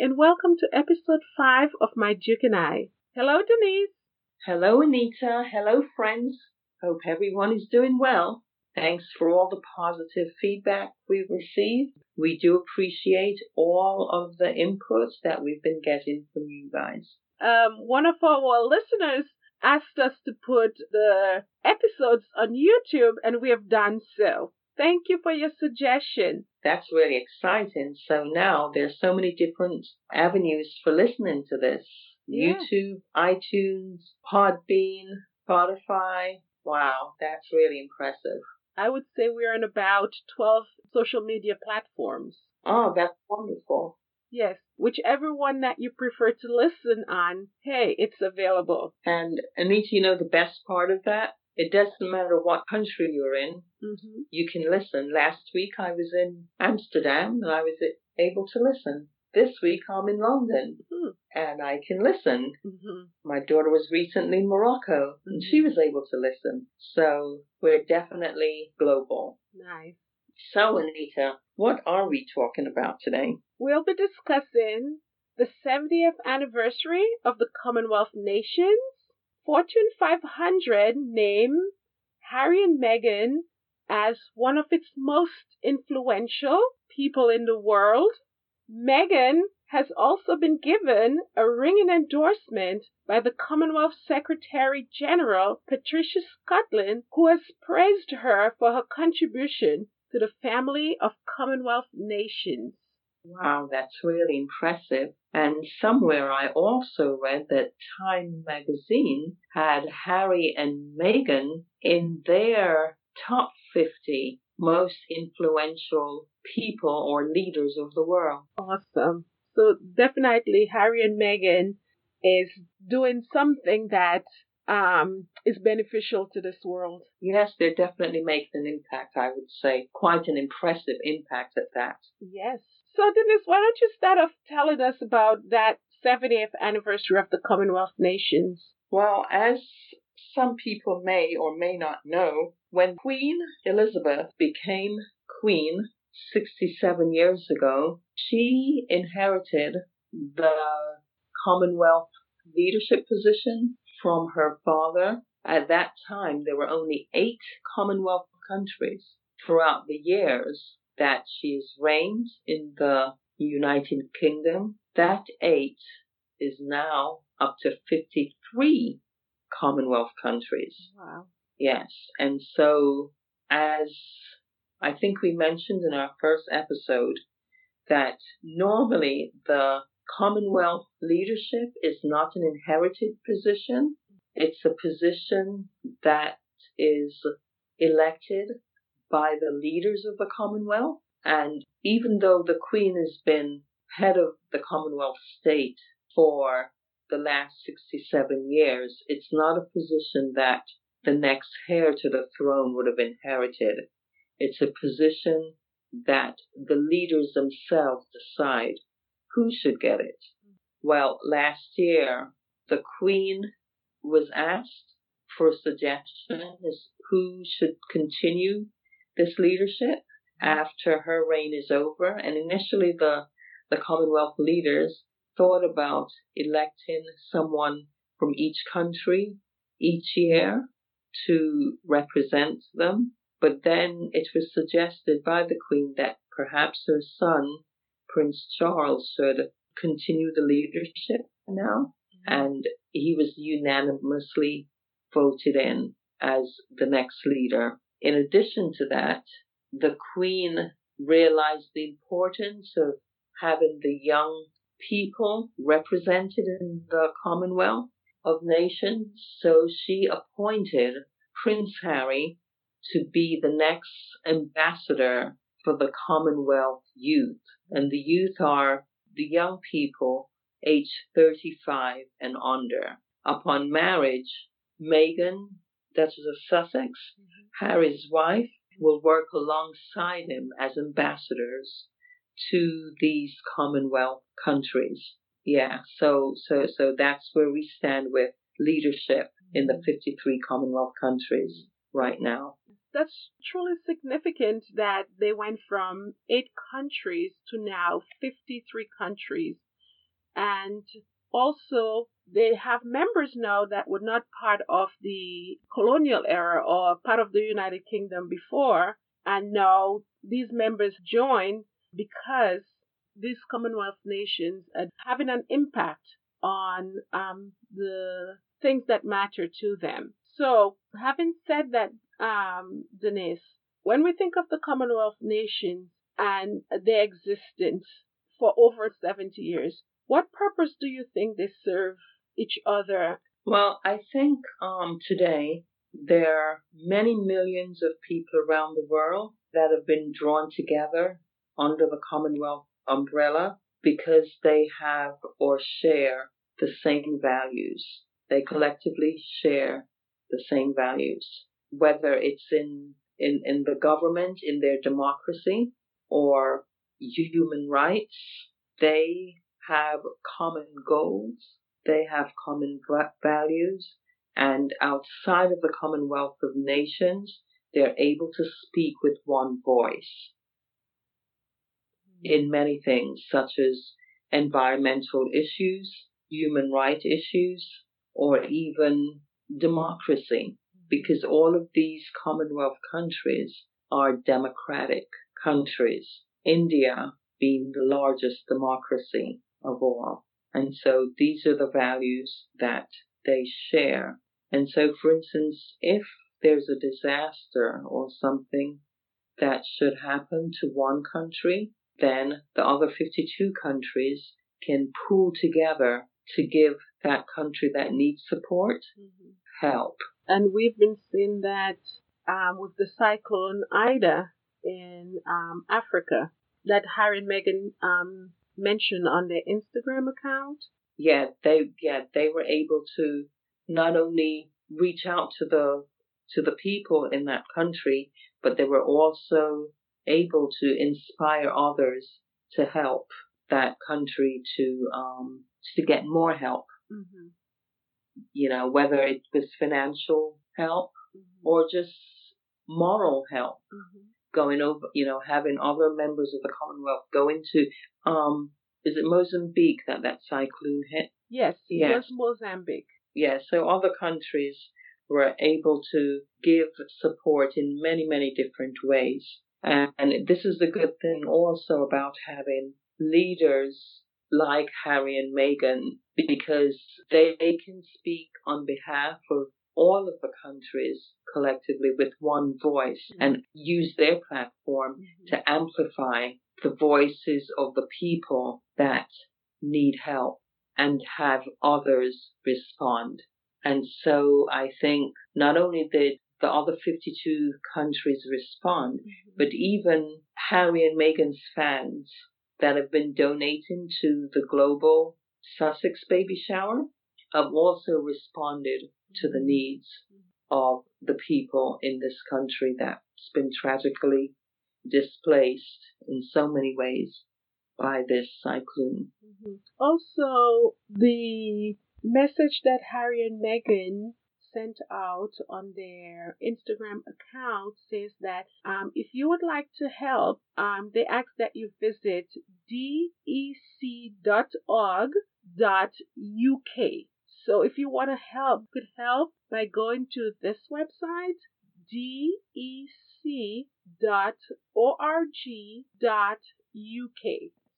and welcome to episode 5 of My Duke and I. Hello, Denise. Hello, Anita. Hello, friends. Hope everyone is doing well. Thanks for all the positive feedback we've received. We do appreciate all of the inputs that we've been getting from you guys. Um, one of our listeners asked us to put the episodes on YouTube, and we have done so. Thank you for your suggestion. That's really exciting. So now there's so many different avenues for listening to this. Yeah. YouTube, iTunes, Podbean, Spotify. Wow, that's really impressive. I would say we're on about 12 social media platforms. Oh, that's wonderful. Yes, whichever one that you prefer to listen on, hey, it's available. And Anita, you know the best part of that? It doesn't matter what country you're in, hmm you can listen. Last week I was in Amsterdam and I was able to listen. This week I'm in London Hmm. and I can listen. hmm My daughter was recently in Morocco and she was able to listen. So we're definitely global. Nice. So Anita, what are we talking about today? We'll be discussing the 70th anniversary of the Commonwealth Nations. Fortune 500 named Harry and Meghan as one of its most influential people in the world. Meghan has also been given a ringing endorsement by the Commonwealth Secretary General Patricia Scotland, who has praised her for her contribution to the family of Commonwealth nations. Wow, that's really impressive. And somewhere I also read that Time magazine had Harry and Meghan in their top 50 most influential people or leaders of the world. Awesome. So definitely Harry and Meghan is doing something that um, is beneficial to this world. Yes, they're definitely making an impact, I would say. Quite an impressive impact at that. Yes. So Dennis, why don't you start off telling us about that 70th anniversary of the Commonwealth nations? Well, as some people may or may not know, when Queen Elizabeth became Queen 67 years ago, she inherited the Commonwealth leadership position from her father. At that time, there were only eight Commonwealth countries. Throughout the years that she has reigned in the United Kingdom, that eight is now up to 53 Commonwealth countries. Wow. Yes. And so, as I think we mentioned in our first episode, that normally the Commonwealth leadership is not an inherited position. It's a position that is elected by the leaders of the Commonwealth. And even though the Queen has been head of the Commonwealth state for the last 67 years, it's not a position that the next heir to the throne would have inherited. It's a position that the leaders themselves decide who should get it. Well, last year, the Queen was asked for a suggestion as who should continue this leadership after her reign is over. And initially, the, the Commonwealth leaders thought about electing someone from each country each year to represent them. But then it was suggested by the Queen that perhaps her son, Prince Charles, should continue the leadership now. And he was unanimously voted in as the next leader. In addition to that, the Queen realized the importance of having the young people represented in the Commonwealth of Nations, so she appointed Prince Harry to be the next ambassador for the Commonwealth youth. And the youth are the young people aged 35 and under. Upon marriage, Meghan, Duchess of Sussex, mm-hmm. Harry's wife, will work alongside him as ambassadors to these Commonwealth countries. Yeah, so so so that's where we stand with leadership in the mm-hmm. 53 Commonwealth countries right now. That's truly significant that they went from eight countries to now 53 countries And also, they have members now that were not part of the colonial era or part of the United Kingdom before. And now these members join because these Commonwealth nations are having an impact on um, the things that matter to them. So, having said that, um, Denise, when we think of the Commonwealth nations and their existence for over 70 years, what purpose do you think they serve each other? Well, I think um, today there are many millions of people around the world that have been drawn together under the Commonwealth umbrella because they have or share the same values. They collectively share the same values, whether it's in, in, in the government, in their democracy, or human rights. They have common goals, they have common values, and outside of the Commonwealth of Nations, they're able to speak with one voice in hmm. many things, such as environmental issues, human rights issues, or even democracy, hmm. because all of these Commonwealth countries are democratic countries. India being the largest democracy of all. And so these are the values that they share. And so, for instance, if there's a disaster or something that should happen to one country, then the other 52 countries can pool together to give that country that needs support mm-hmm. help. And we've been seeing that um, with the cyclone Idai in um, Africa that Harry and Meghan um, mentioned on their Instagram account. Yeah, they yeah they were able to not only reach out to the to the people in that country, but they were also able to inspire others to help that country to um, to get more help. Mm-hmm. You know, whether it was financial help mm-hmm. or just moral help. Mm-hmm. Going over, you know, having other members of the Commonwealth go into, um, is it Mozambique that that cyclone hit? Yes, yes. it was Mozambique. Yes, yeah, so other countries were able to give support in many, many different ways. And, and this is the good thing also about having leaders like Harry and Meghan because they, they can speak on behalf of all of the countries collectively with one voice mm-hmm. and use their platform mm-hmm. to amplify the voices of the people that need help and have others respond. And so I think not only did the other 52 countries respond, mm-hmm. but even Harry and Meghan's fans that have been donating to the global Sussex baby shower have also responded to the needs of the people in this country that's been tragically displaced in so many ways by this cyclone. Mm-hmm. Also, the message that Harry and Meghan sent out on their Instagram account says that um, if you would like to help, um, they ask that you visit dec.org.uk. So if you want to help, you could help by going to this website, dec.org.uk.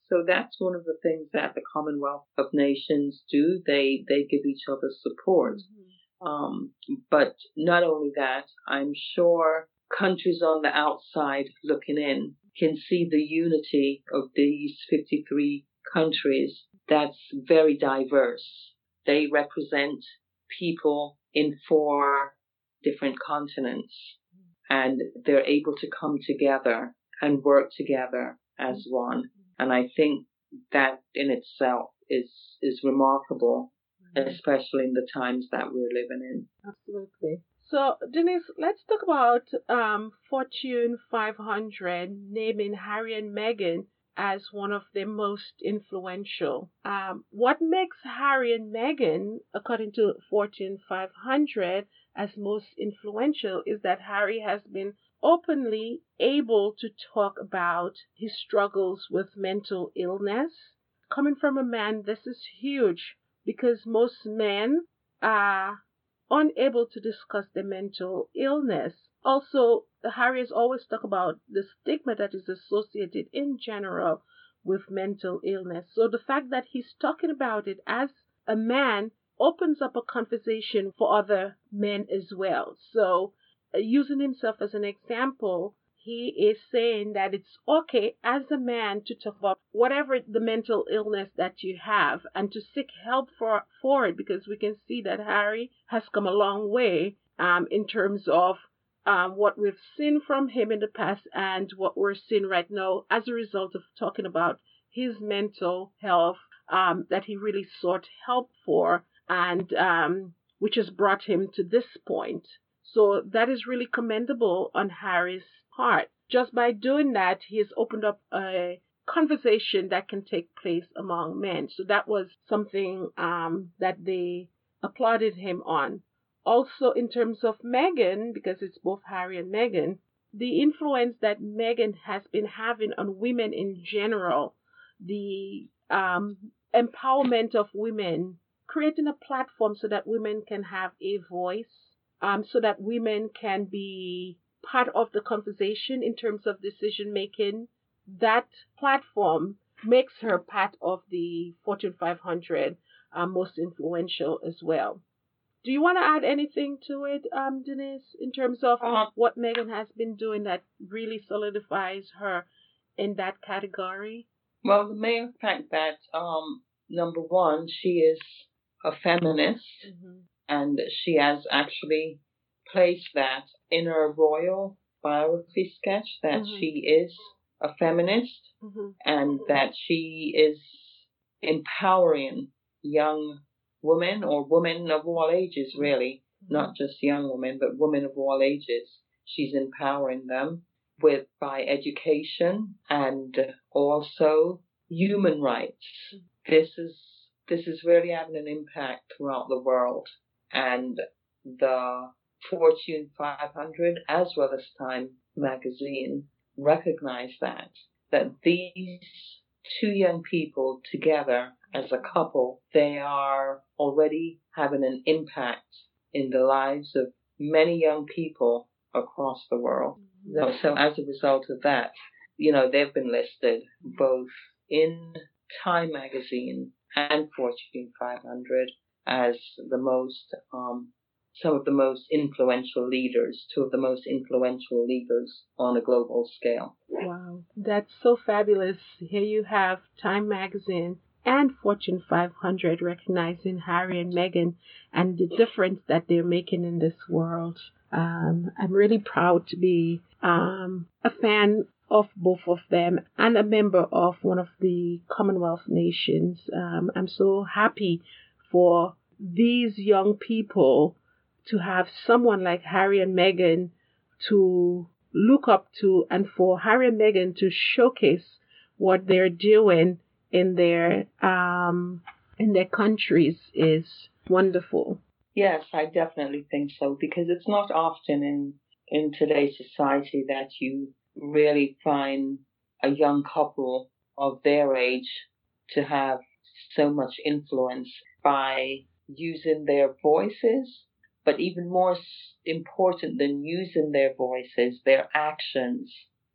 So that's one of the things that the Commonwealth of Nations do. They they give each other support. Mm-hmm. Um, but not only that, I'm sure countries on the outside looking in can see the unity of these 53 countries that's very diverse. They represent people in four different continents and they're able to come together and work together as one. And I think that in itself is, is remarkable especially in the times that we're living in. Absolutely. So, Denise, let's talk about um, Fortune 500 naming Harry and Meghan as one of the most influential. Um, what makes Harry and Meghan, according to Fortune 500, as most influential is that Harry has been openly able to talk about his struggles with mental illness coming from a man, this is huge because most men are unable to discuss their mental illness. Also, Harry has always talked about the stigma that is associated in general with mental illness. So the fact that he's talking about it as a man opens up a conversation for other men as well. So uh, using himself as an example, he is saying that it's okay as a man to talk about whatever the mental illness that you have and to seek help for for it because we can see that Harry has come a long way um, in terms of um, what we've seen from him in the past and what we're seeing right now as a result of talking about his mental health um, that he really sought help for and um, which has brought him to this point. So that is really commendable on Harry's part. Just by doing that, he has opened up a conversation that can take place among men. So that was something um, that they applauded him on. Also, in terms of Meghan, because it's both Harry and Meghan, the influence that Meghan has been having on women in general, the um, empowerment of women, creating a platform so that women can have a voice, um, so that women can be part of the conversation in terms of decision making. That platform makes her part of the Fortune 500 uh, most influential as well. Do you want to add anything to it, um, Denise, in terms of uh, what Meghan has been doing that really solidifies her in that category? Well, the main fact that, um, number one, she is a feminist mm-hmm. and she has actually placed that in her royal biography sketch that mm-hmm. she is a feminist mm-hmm. and that she is empowering young women or women of all ages, really, mm-hmm. not just young women, but women of all ages. She's empowering them with by education and also human rights. Mm-hmm. This is this is really having an impact throughout the world, and the Fortune 500 as well as Time magazine recognize that, that these two young people together as a couple, they are already having an impact in the lives of many young people across the world. Mm-hmm. So, so as a result of that, you know, they've been listed both in Time magazine and Fortune 500 as the most um, some of the most influential leaders, two of the most influential leaders on a global scale. Wow, that's so fabulous. Here you have Time Magazine and Fortune 500 recognizing Harry and Meghan and the difference that they're making in this world. Um, I'm really proud to be um, a fan of both of them and a member of one of the Commonwealth nations. Um, I'm so happy for these young people to have someone like Harry and Meghan to look up to and for Harry and Meghan to showcase what they're doing in their um, in their countries is wonderful. Yes, I definitely think so because it's not often in in today's society that you really find a young couple of their age to have so much influence by using their voices but even more important than using their voices, their actions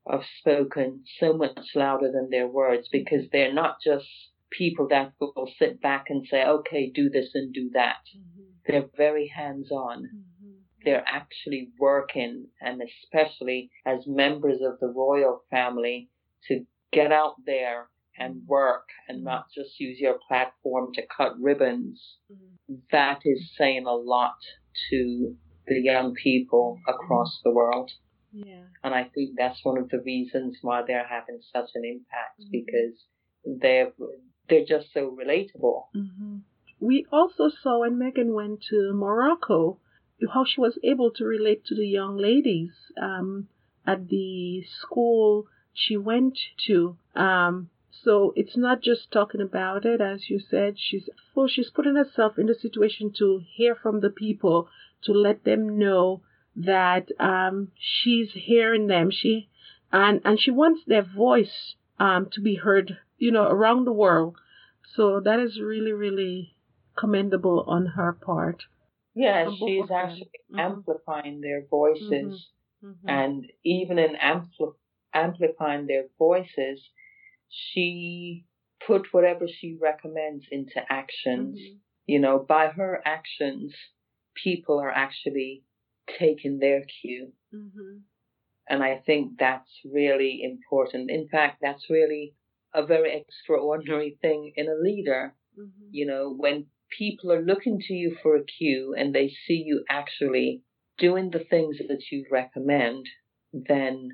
have spoken so much louder than their words because they're not just people that will sit back and say, okay, do this and do that. Mm-hmm. They're very hands on. Mm-hmm. They're actually working, and especially as members of the royal family, to get out there and mm-hmm. work and mm-hmm. not just use your platform to cut ribbons. Mm-hmm. That is saying a lot to the young people across the world. Yeah. And I think that's one of the reasons why they're having such an impact mm-hmm. because they're they're just so relatable. Mm-hmm. We also saw when Meghan went to Morocco how she was able to relate to the young ladies um, at the school she went to. Um, so it's not just talking about it, as you said. She's well, she's putting herself in the situation to hear from the people, to let them know that um, she's hearing them. She and and she wants their voice um, to be heard, you know, around the world. So that is really, really commendable on her part. Yeah, she's actually mm-hmm. amplifying their voices. Mm-hmm. mm-hmm. And even in ampli- amplifying their voices, she put whatever she recommends into actions. Mm-hmm. You know, by her actions, people are actually taking their cue. Mm-hmm. And I think that's really important. In fact, that's really a very extraordinary thing in a leader. Mm-hmm. You know, when people are looking to you for a cue and they see you actually doing the things that you recommend, then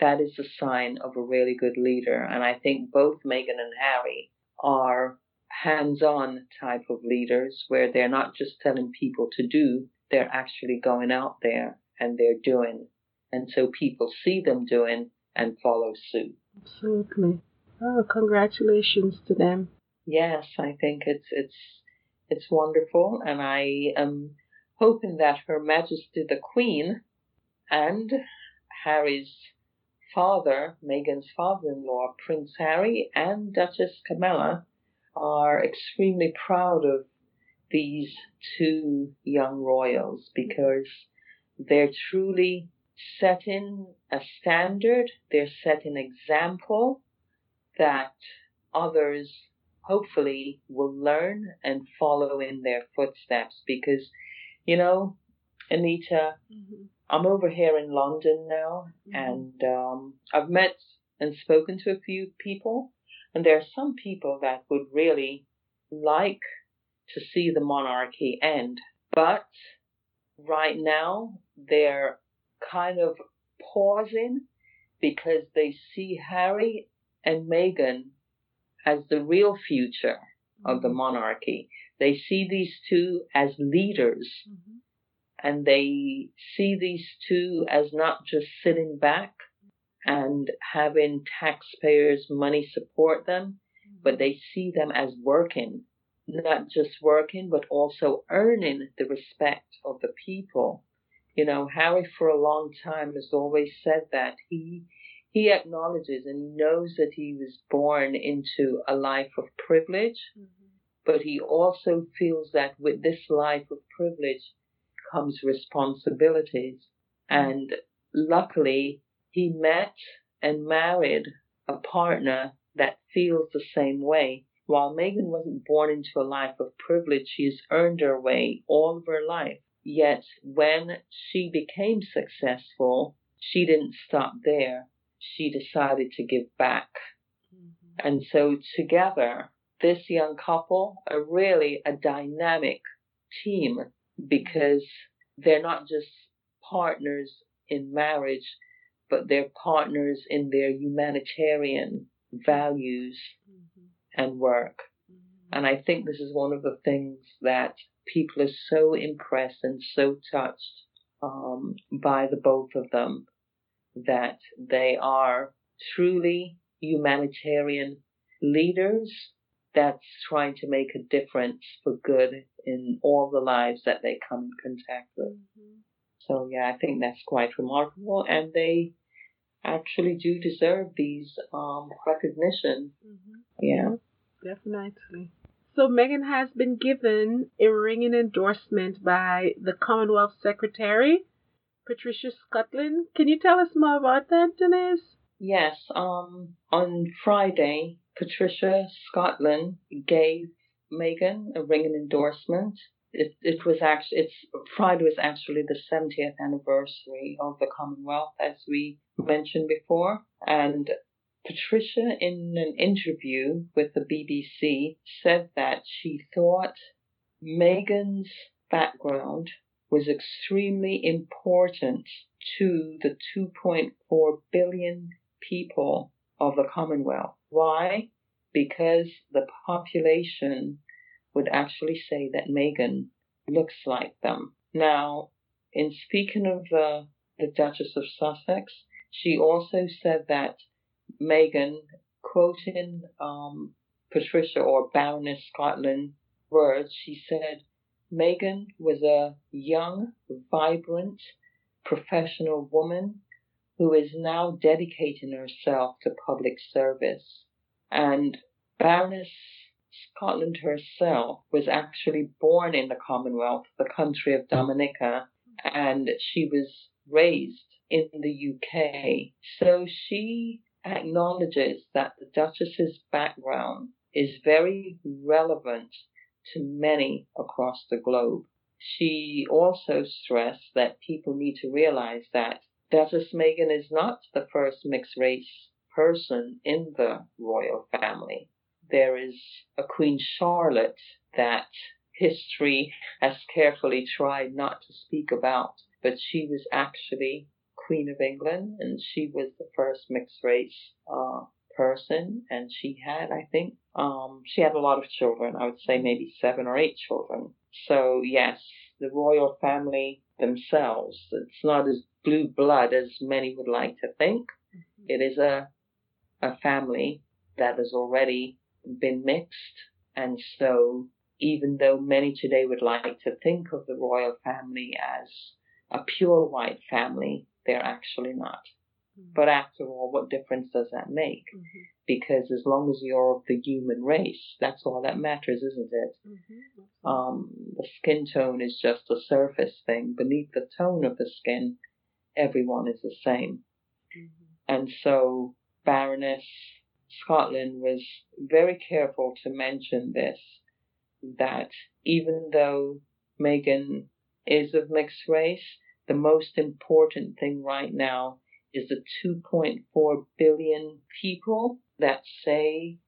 that is a sign of a really good leader. And I think both Meghan and Harry are hands on type of leaders where they're not just telling people to do, they're actually going out there and they're doing. And so people see them doing and follow suit. Absolutely. Oh, congratulations to them. Yes, I think it's it's it's wonderful and I am hoping that Her Majesty the Queen and Harry's father, Meghan's father in law, Prince Harry, and Duchess Camilla, are extremely proud of these two young royals because they're truly setting a standard, they're setting an example that others hopefully will learn and follow in their footsteps because, you know, Anita, mm-hmm. I'm over here in London now, mm-hmm. and um, I've met and spoken to a few people, and there are some people that would really like to see the monarchy end, but right now they're kind of pausing because they see Harry and Meghan as the real future of the mm-hmm. monarchy. They see these two as leaders. Mm-hmm and they see these two as not just sitting back and having taxpayers' money support them, but they see them as working, not just working, but also earning the respect of the people. You know, Harry for a long time has always said that he he acknowledges and knows that he was born into a life of privilege, mm-hmm. but he also feels that with this life of privilege, comes responsibilities. And luckily, he met and married a partner that feels the same way. While Meghan wasn't born into a life of privilege, she has earned her way all of her life. Yet when she became successful, she didn't stop there. She decided to give back. Mm-hmm. And so together, this young couple are really a dynamic team because they're not just partners in marriage, but they're partners in their humanitarian values mm-hmm. and work. Mm-hmm. And I think this is one of the things that people are so impressed and so touched um, by the both of them that they are truly humanitarian leaders that's trying to make a difference for good in all the lives that they come in contact with. Mm-hmm. So yeah, I think that's quite remarkable, and they actually do deserve these um, recognition. Mm-hmm. Yeah, definitely. So Meghan has been given a ringing endorsement by the Commonwealth Secretary, Patricia Scotland. Can you tell us more about that, Denise? Yes. Um, on Friday, Patricia Scotland gave Meghan a ringing endorsement. It, it was actually it's Friday was actually the 70th anniversary of the Commonwealth, as we mentioned before, and Patricia, in an interview with the BBC, said that she thought Meghan's background was extremely important to the 2.4 billion people of the Commonwealth. Why? Because the population would actually say that Meghan looks like them. Now, in speaking of the, the Duchess of Sussex, she also said that Meghan, quoting um, Patricia or Baroness Scotland words, she said, Meghan was a young, vibrant, professional woman who is now dedicating herself to public service. And Baroness Scotland herself was actually born in the Commonwealth, the country of Dominica, and she was raised in the UK. So she acknowledges that the Duchess's background is very relevant to many across the globe. She also stressed that people need to realize that Duchess Meghan is not the first mixed race person in the royal family. There is a Queen Charlotte that history has carefully tried not to speak about, but she was actually Queen of England and she was the first mixed race uh, person and she had i think um she had a lot of children i would say maybe seven or eight children so yes the royal family themselves it's not as blue blood as many would like to think mm-hmm. it is a a family that has already been mixed and so even though many today would like to think of the royal family as a pure white family they're actually not Mm-hmm. But after all, what difference does that make? Mm-hmm. Because as long as you're of the human race, that's all that matters, isn't it? Mm-hmm. Um, the skin tone is just a surface thing. Beneath the tone of the skin, everyone is the same. Mm-hmm. And so Baroness Scotland was very careful to mention this that even though Meghan is of mixed race, the most important thing right now is the 2.4 billion people that say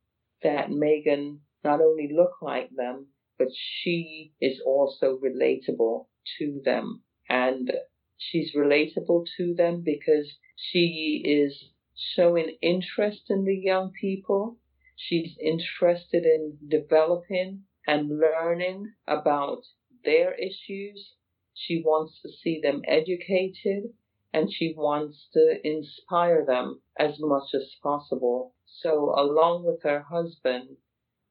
that Meghan not only look like them, but she is also relatable to them. And she's relatable to them because she is showing interest in the young people. She's interested in developing and learning about their issues. She wants to see them educated and she wants to inspire them as much as possible. So, along with her husband,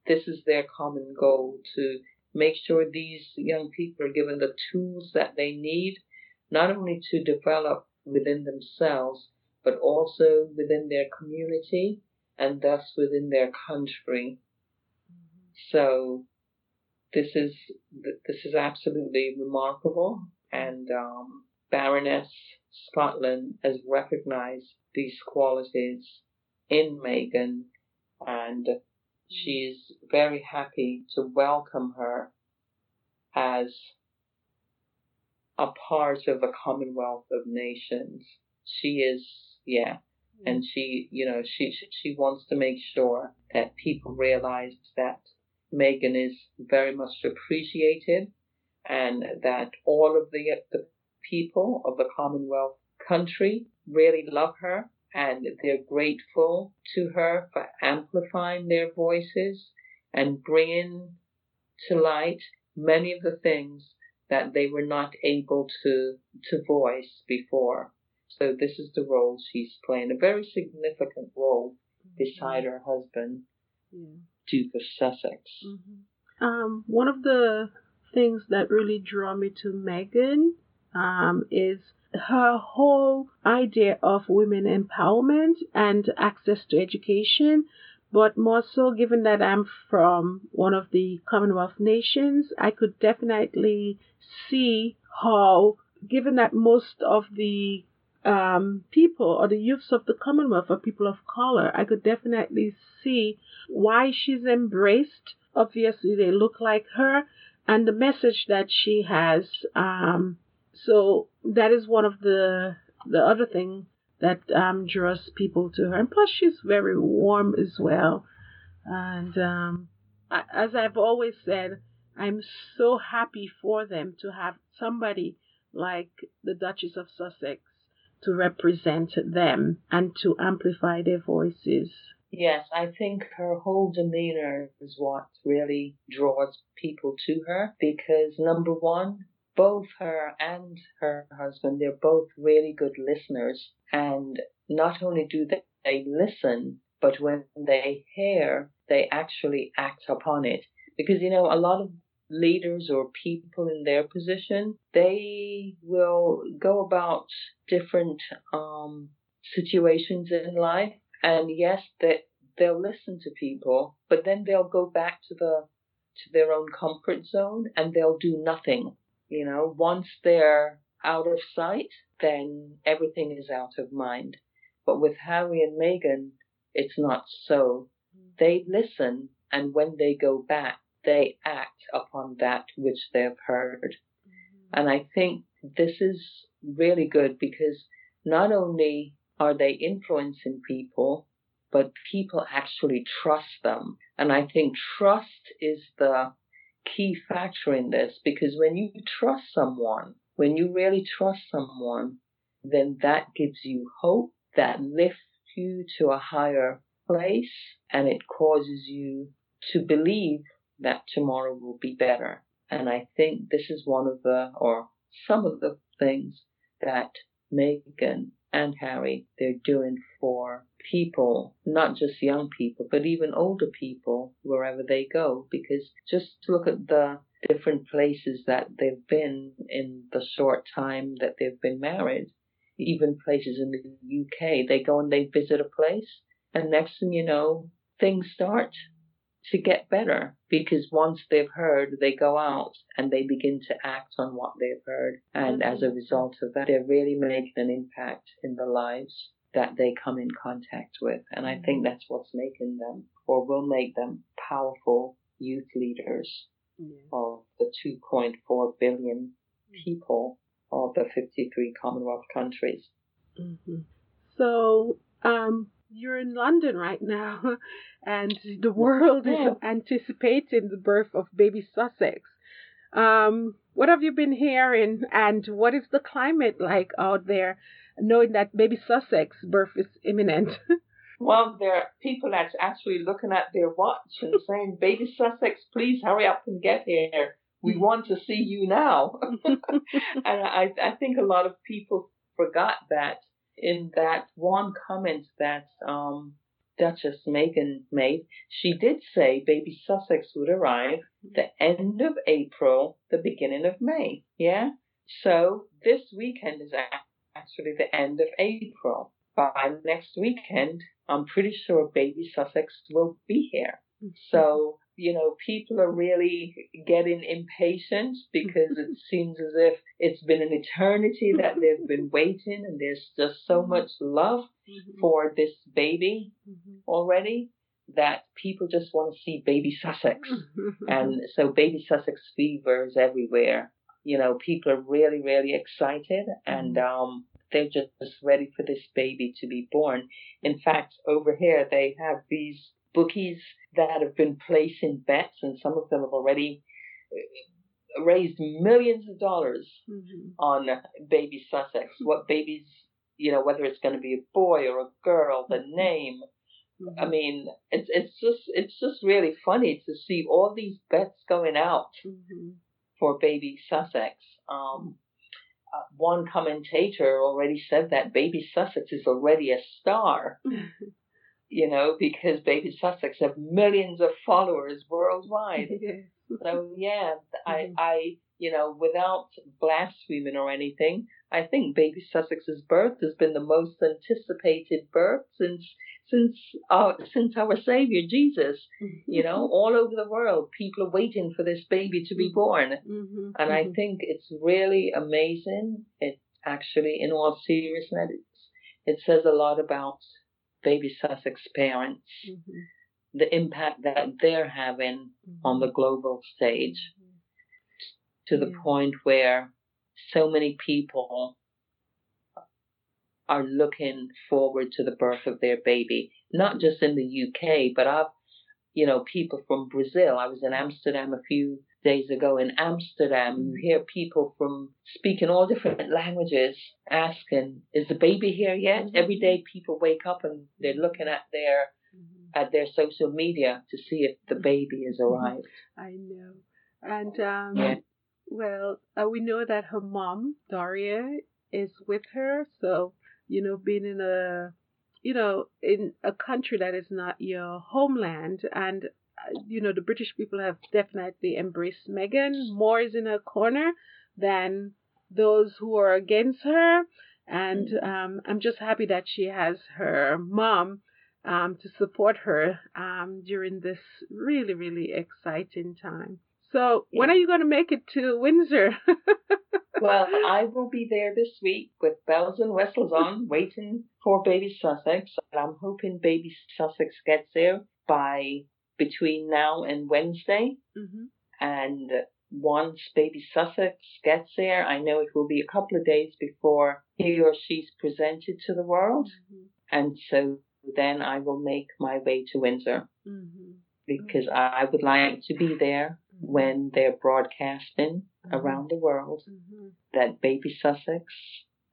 this is their common goal to make sure these young people are given the tools that they need, not only to develop within themselves, but also within their community and thus within their country. So, this is this is absolutely remarkable, and um, Baroness Scotland has recognized these qualities in Meghan, and she's very happy to welcome her as a part of the Commonwealth of Nations. She is, yeah, and she, you know, she she wants to make sure that people realize that Meghan is very much appreciated, and that all of the the people of the Commonwealth country really love her and they're grateful to her for amplifying their voices and bringing to light many of the things that they were not able to to voice before. So this is the role she's playing, a very significant role mm-hmm. beside her husband, yeah. Duke of Sussex. Mm-hmm. Um, one of the things that really draw me to Meghan um, is her whole idea of women empowerment and access to education. But more so, given that I'm from one of the Commonwealth nations, I could definitely see how, given that most of the um, people or the youths of the Commonwealth are people of color, I could definitely see why she's embraced. Obviously, they look like her, and the message that she has um, so that is one of the the other thing that um, draws people to her. And plus, she's very warm as well. And um, I, as I've always said, I'm so happy for them to have somebody like the Duchess of Sussex to represent them and to amplify their voices. Yes, I think her whole demeanor is what really draws people to her because number one, both her and her husband, they're both really good listeners. And not only do they listen, but when they hear, they actually act upon it. Because, you know, a lot of leaders or people in their position, they will go about different um, situations in life. And yes, that they'll listen to people, but then they'll go back to the to their own comfort zone and they'll do nothing. You know, once they're out of sight, then everything is out of mind. But with Harry and Meghan, it's not so. They listen, and when they go back, they act upon that which they've heard. Mm-hmm. And I think this is really good because not only are they influencing people, but people actually trust them. And I think trust is the key factor in this because when you trust someone, when you really trust someone, then that gives you hope, that lifts you to a higher place, and it causes you to believe that tomorrow will be better. And I think this is one of the, or some of the things that Meghan and Harry, they're doing for people, not just young people, but even older people wherever they go. Because just look at the different places that they've been in the short time that they've been married, even places in the UK. They go and they visit a place, and next thing you know, things start to get better because once they've heard, they go out and they begin to act on what they've heard. And as a result of that, they're really making an impact in the lives that they come in contact with. And I think that's what's making them or will make them powerful youth leaders yeah. of the 2.4 billion people of the 53 Commonwealth countries. Mm-hmm. So, um, you're in London right now, and the world is anticipating the birth of baby Sussex. Um, what have you been hearing, and what is the climate like out there, knowing that baby Sussex birth is imminent? well, there are people that's actually looking at their watch and saying, "Baby Sussex, please hurry up and get here. We want to see you now." and I, I think a lot of people forgot that in that one comment that um, Duchess Meghan made, she did say baby Sussex would arrive the end of April, the beginning of May. Yeah? So this weekend is actually the end of April. By next weekend, I'm pretty sure baby Sussex will be here. Mm-hmm. So you know, people are really getting impatient because it seems as if it's been an eternity that they've been waiting and there's just so mm-hmm. much love mm-hmm. for this baby mm-hmm. already that people just want to see baby Sussex. and so baby Sussex fever is everywhere. You know, people are really, really excited and mm-hmm. um they're just ready for this baby to be born. In fact, over here they have these bookies that have been placing bets, and some of them have already uh, raised millions of dollars mm-hmm. on baby Sussex. What babies, you know, whether it's going to be a boy or a girl, the mm-hmm. name. Mm-hmm. I mean, it's it's just it's just really funny to see all these bets going out mm-hmm. for baby Sussex. Um, uh, one commentator already said that baby Sussex is already a star. you know, because Baby Sussex have millions of followers worldwide. so yeah, I, mm-hmm. I, you know, without blaspheming or anything, I think Baby Sussex's birth has been the most anticipated birth since since our since our Savior Jesus. You know, all over the world, people are waiting for this baby to be mm-hmm. born, mm-hmm. and I think it's really amazing. It actually, in all seriousness, it says a lot about baby Sussex parents, mm-hmm. the impact that they're having mm-hmm. on the global stage mm-hmm. to the yeah. point where so many people are looking forward to the birth of their baby, not just in the UK, but I've, you know, people from Brazil. I was in Amsterdam a few days ago in Amsterdam, you hear people from speaking all different languages asking, "Is the baby here yet?" Mm-hmm. Every day, people wake up and they're looking at their mm-hmm. at their social media to see if the baby has mm-hmm. arrived. I know, and um, yeah. well, uh, we know that her mom Doria is with her, so you know, being in a you know, in a country that is not your homeland and you know, the British people have definitely embraced Meghan. More is in her corner than those who are against her. And mm. um, I'm just happy that she has her mom um, to support her um, during this really, really exciting time. So, when are you going to make it to Windsor? well, I will be there this week with bells and whistles on, waiting for baby Sussex. And I'm hoping baby Sussex gets there by between now and Wednesday. Mm-hmm. And once baby Sussex gets there, I know it will be a couple of days before he or she's presented to the world. Mm-hmm. And so then I will make my way to Windsor Mm-hmm. because I would like to be there when they're broadcasting Mhm. around the world Mm-hmm. that baby Sussex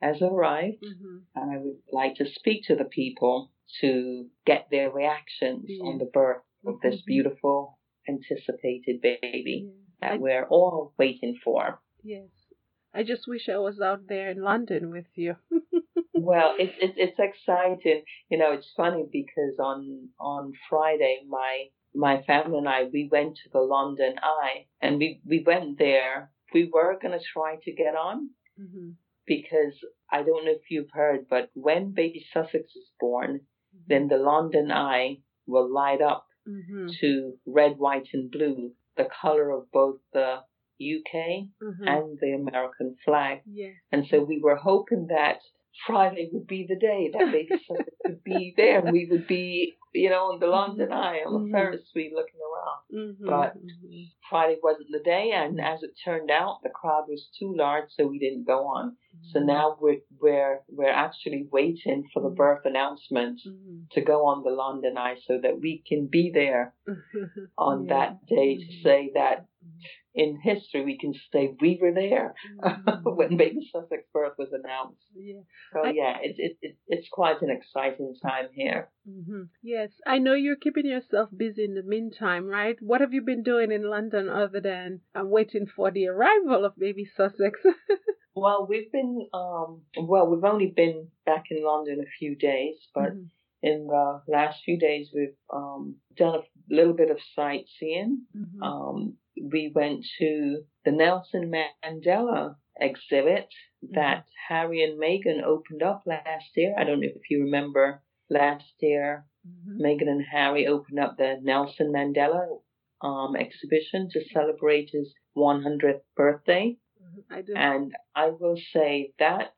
has arrived. Mm-hmm. And I would like to speak to the people to get their reactions Yeah. on the birth of this Mhm. beautiful anticipated baby Yeah. that I, we're all waiting for. yes. I just wish I was out there in London with you. Well, it's it's it's exciting. You know, it's funny because on on Friday, my my family and I we went to the London Eye, and we we went there. We were gonna try to get on mm-hmm. because I don't know if you've heard, but when baby Sussex is born, then the London Eye will light up Mm-hmm. to red, white, and blue, the color of both the UK Mm-hmm. and the American flag. yeah. And so we were hoping that Friday would be the day that baby Sussex would be there and we would be, you know, on the London Eye on the Mhm. Ferris Wheel looking around. Mm-hmm. But- mm-hmm. Friday wasn't the day, and as it turned out, the crowd was too large, so we didn't go on. So now we're we're we're actually waiting for the birth announcement Mm-hmm. to go on the London Eye, so that we can be there on Yeah. that day to say that in history we can say we were there Mhm. when baby Sussex birth was announced. yeah. So I- yeah, it's it, it, it's quite an exciting time here. hmm Yes, I know you're keeping yourself busy in the meantime, right? What have you been doing in London other than uh, waiting for the arrival of baby Sussex? Well, we've been um well, we've only been back in London a few days, but Mhm. in the last few days we've um done a little bit of sightseeing. Mhm. Um, we went to the Nelson Mandela exhibit that Harry and Meghan opened up last year. I don't know if you remember last year, Mhm. Meghan and Harry opened up the Nelson Mandela um, exhibition to celebrate his 100th birthday. Mhm. I do. And I will say that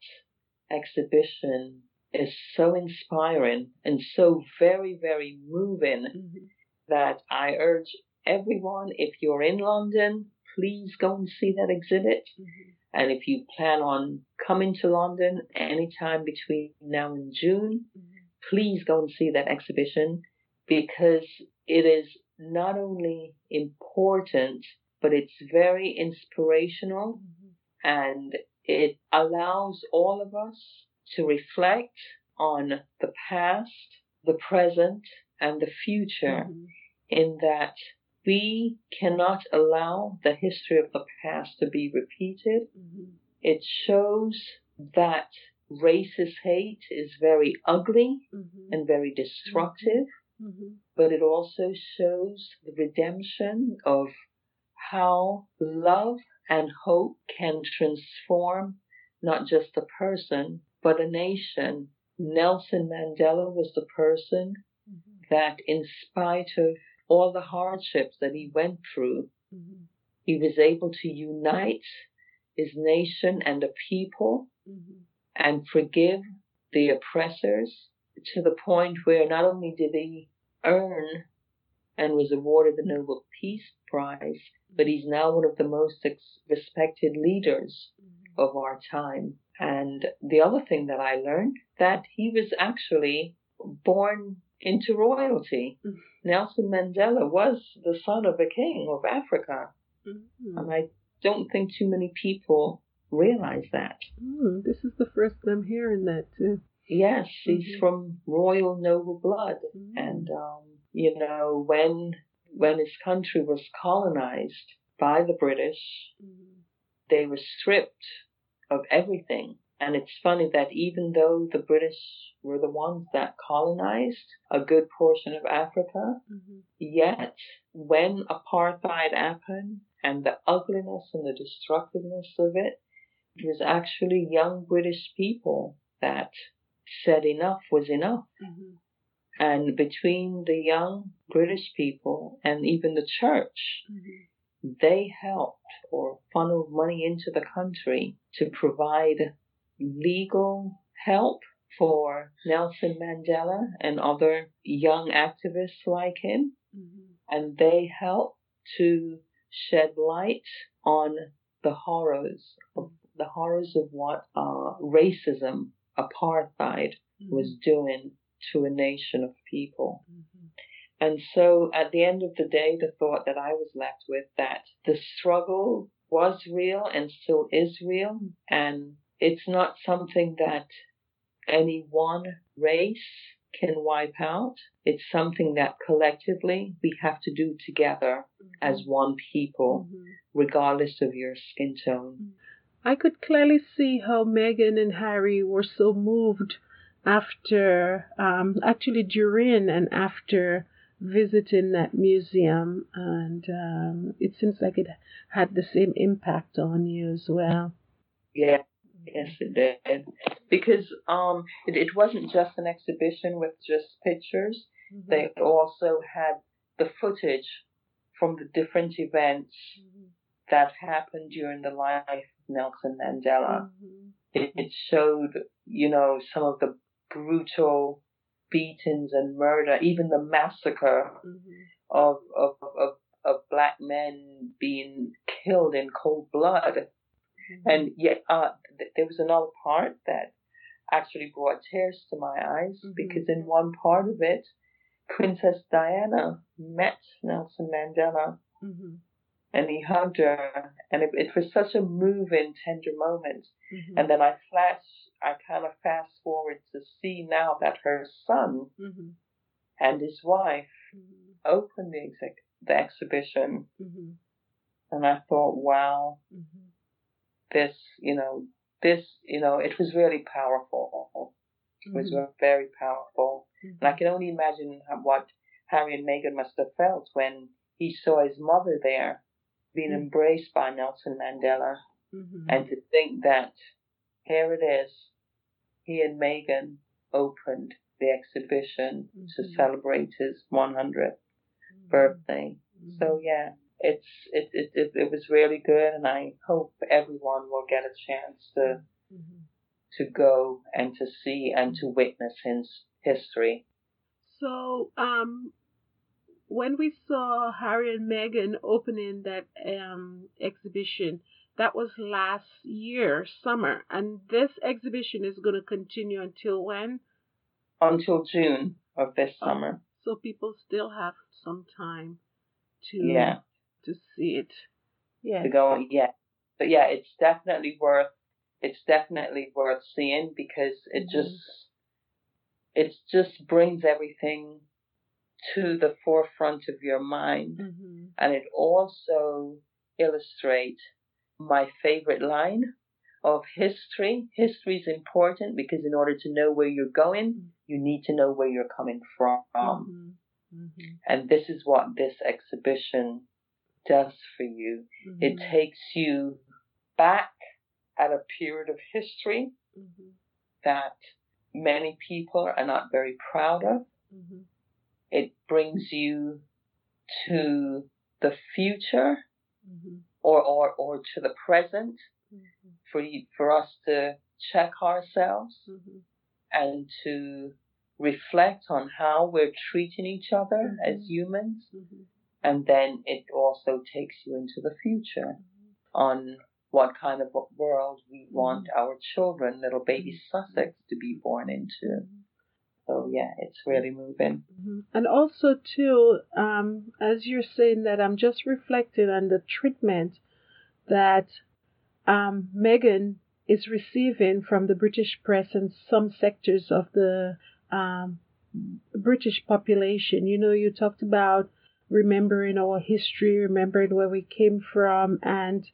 exhibition is so inspiring and so very, very moving Mhm. That I urge everyone, if you're in London, please go and see that exhibit. Mhm. And if you plan on coming to London anytime between now and June, Mhm. please go and see that exhibition because it is not only important, but it's very inspirational Mhm. and it allows all of us to reflect on the past, the present, and the future Mhm. in that we cannot allow the history of the past to be repeated. Mhm. It shows that racist hate is very ugly Mhm. and very destructive, Mhm. but it also shows the redemption of how love and hope can transform not just a person, but a nation. Nelson Mandela was the person. That, in spite of all the hardships that he went through, Mhm. he was able to unite his nation and the people Mhm. and forgive the oppressors to the point where not only did he earn and was awarded the Nobel Peace Prize, but he's now one of the most ex- respected leaders Mhm. of our time. And the other thing that I learned that he was actually born into royalty. Mhm. Nelson Mandela was the son of a king of Africa, Mhm. and I don't think too many people realize that. Mm, this is the first I'm hearing that too. Yes, he's Mhm. from royal noble blood, Mhm. and um, you know when when his country was colonized by the British, Mhm. they were stripped of everything. And it's funny that even though the British were the ones that colonized a good portion of Africa, Mhm. yet when apartheid happened and the ugliness and the destructiveness of it, it was actually young British people that said enough was enough. Mhm. And between the young British people and even the church, mm-hmm. they helped or funneled money into the country to provide legal help for Nelson Mandela and other young activists like him. Mm-hmm. And they help to shed light on the horrors of the horrors of what uh, racism, apartheid mm-hmm. was doing to a nation of people. Mm-hmm. And so at the end of the day, the thought that I was left with that the struggle was real and still is real. And it's not something that any one race can wipe out. It's something that collectively we have to do together mm-hmm. as one people, mm-hmm. regardless of your skin tone. Mm. I could clearly see how Meghan and Harry were so moved after, um, actually during and after visiting that museum, and um, it seems like it had the same impact on you as well. Yeah, yes, it did. Because um, it, it wasn't just an exhibition with just pictures. Mm-hmm. They also had the footage from the different events mm-hmm. that happened during the life of Nelson Mandela. Mm-hmm. It, it showed, you know, some of the brutal beatings and murder, even the massacre mm-hmm. of, of, of, of black men being killed in cold blood. Mm-hmm. And yet, uh, th- there was another part that actually brought tears to my eyes mm-hmm. because in one part of it, Princess Diana met Nelson Mandela mm-hmm. and he hugged her, and it, it, was such a moving, tender moment. Mm-hmm. And then I flash I kind of fast forward to see now that her son mm-hmm. and his wife mm-hmm. opened the, exec- the exhibition. And I thought, wow, mm-hmm. This, you know, this, you know, it was really powerful. It was mm-hmm. very powerful. And I mm-hmm. can only imagine what Harry and Meghan must have felt when he saw his mother there being embraced by Nelson Mandela. And to think that here it is, he and Meghan opened the exhibition mm-hmm. to celebrate his 100th mm-hmm. birthday. Mm-hmm. So yeah, it's it, it it it was really good, and I hope everyone will get a chance to mm-hmm. to go and to see and to witness his history. So um. When we saw Harry and Meghan opening that um, exhibition, that was last year, summer. And this exhibition is going to continue until when? Until June of this oh, summer. So people still have some time to yeah. To see it. Yeah. To go, yeah. But yeah, it's definitely worth it's definitely worth seeing because it mm-hmm. just it just brings everything to the forefront of your mind mm-hmm. and it also illustrates my favorite line of history. History is important because in order to know where you're going, you need to know where you're coming from. Mm-hmm. Mm-hmm. And this is what this exhibition does for you. Mm-hmm. It takes you back at a period of history mm-hmm. that many people are not very proud of. Mm-hmm. It brings you to the future mm-hmm or, or, or to the present mm-hmm. for, you, for us to check ourselves mm-hmm. and to reflect on how we're treating each other as humans. Mm-hmm. And then it also takes you into the future mm-hmm. on what kind of world we want mm-hmm. our children, little baby Sussex, to be born into. So yeah, it's really moving. Mm-hmm. And also too, um, as you're saying that, I'm just reflecting on the treatment that um, Meghan is receiving from the British press and some sectors of the um, British population. You know, you talked about remembering our history, remembering where we came from, and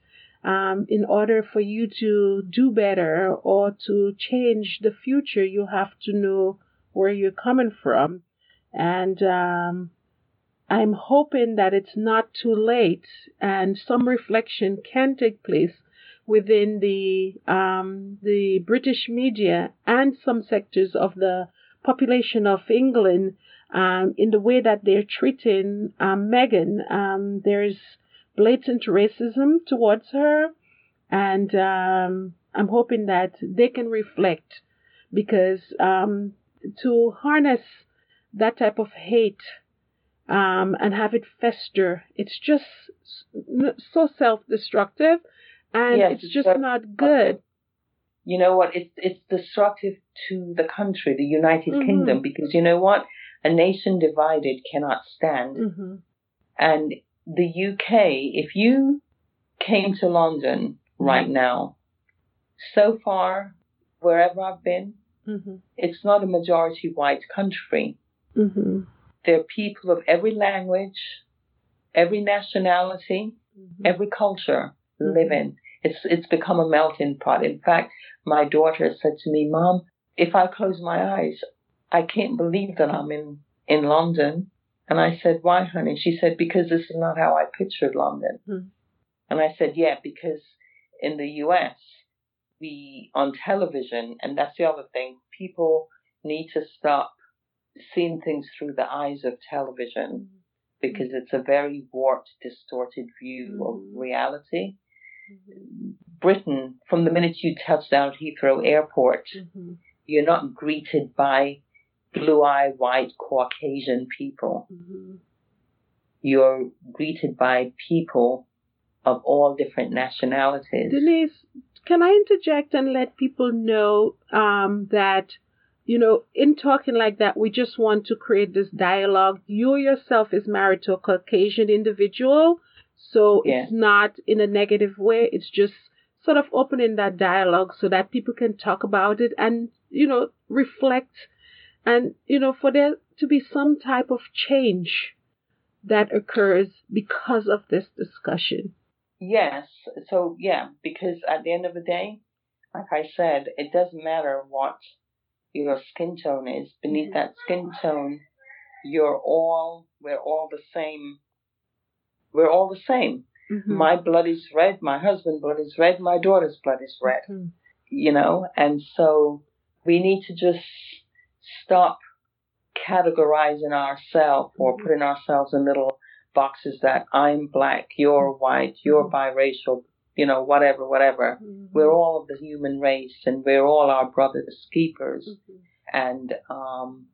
um, in order for you to do better or to change the future, you have to know where you're coming from. And um, I'm hoping that it's not too late and some reflection can take place within the um, the British media and some sectors of the population of England um, in the way that they're treating um, Meghan. Um, there's blatant racism towards her, and um, I'm hoping that they can reflect because um, to harness that type of hate um, and have it fester, it's just so self-destructive, and yes, it's just not good. You know what? It's it's destructive to the country, the United mm-hmm. Kingdom, because you know what? A nation divided cannot stand. Mm-hmm. And the UK, if you came to London right mm-hmm. now, so far, wherever I've been, mm-hmm. it's not a majority white country. Mm-hmm. There are people of every language, every nationality, mm-hmm. every culture mm-hmm. living. It's it's become a melting pot. In fact, my daughter said to me, "Mom, if I close my eyes, I can't believe that I'm in, in London. And I said, Why, honey? She said, Because this is not how I pictured London. Mm. And I said, Yeah, because in the US, we, on television, and that's the other thing, people need to stop seeing things through the eyes of television mm. because it's a very warped, distorted view mm. of reality. Mm-hmm. Britain, from the minute you touch down at Heathrow Airport, mm-hmm. you're not greeted by blue eyed, white, Caucasian people. Mm-hmm. You're greeted by people of all different nationalities. Denise, can I interject and let people know um, that, you know, in talking like that, we just want to create this dialogue. You yourself is married to a Caucasian individual, so yeah. it's not in a negative way. It's just sort of opening that dialogue so that people can talk about it and, you know, reflect and, you know, for there to be some type of change that occurs because of this discussion. Yes. So, yeah, because at the end of the day, like I said, it doesn't matter what your skin tone is. Beneath that skin tone, you're all, we're all the same. We're all the same. Mm-hmm. My blood is red. My husband's blood is red. My daughter's blood is red. Mm-hmm. You know, and so we need to just stop categorizing ourselves or mm-hmm. putting ourselves in little boxes that I'm black, you're white, you're mm-hmm. biracial, you know, whatever, whatever. Mm-hmm. We're all of the human race and we're all our brothers keepers. Mm-hmm. And um,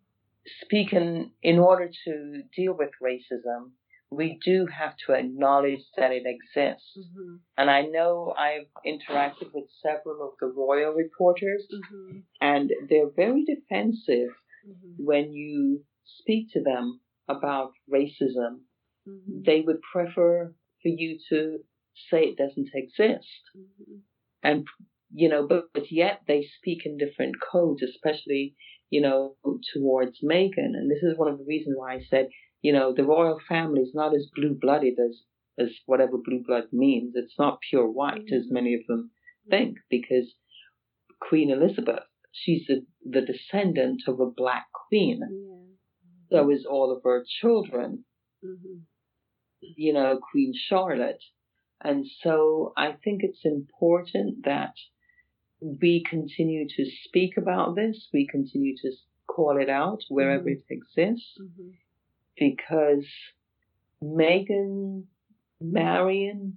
speaking, in order to deal with racism, we do have to acknowledge that it exists. Mm-hmm. And I know I've interacted with several of the royal reporters, mm-hmm. and they're very defensive mm-hmm. when you speak to them about racism. Mm-hmm. They would prefer for you to say it doesn't exist. Mm-hmm. And, you know, but, but yet they speak in different codes, especially, you know, towards Meghan. And this is one of the reasons why I said, you know, the royal family is not as blue blooded as, as whatever blue blood means. It's not pure white as many of them think because Queen Elizabeth, she's the, the descendant of a black queen. Yeah. So is all of her children. Mm-hmm. You know, Queen Charlotte. And so I think it's important that we continue to speak about this. We continue to call it out wherever mm-hmm. it exists. Mm-hmm because Meghan marrying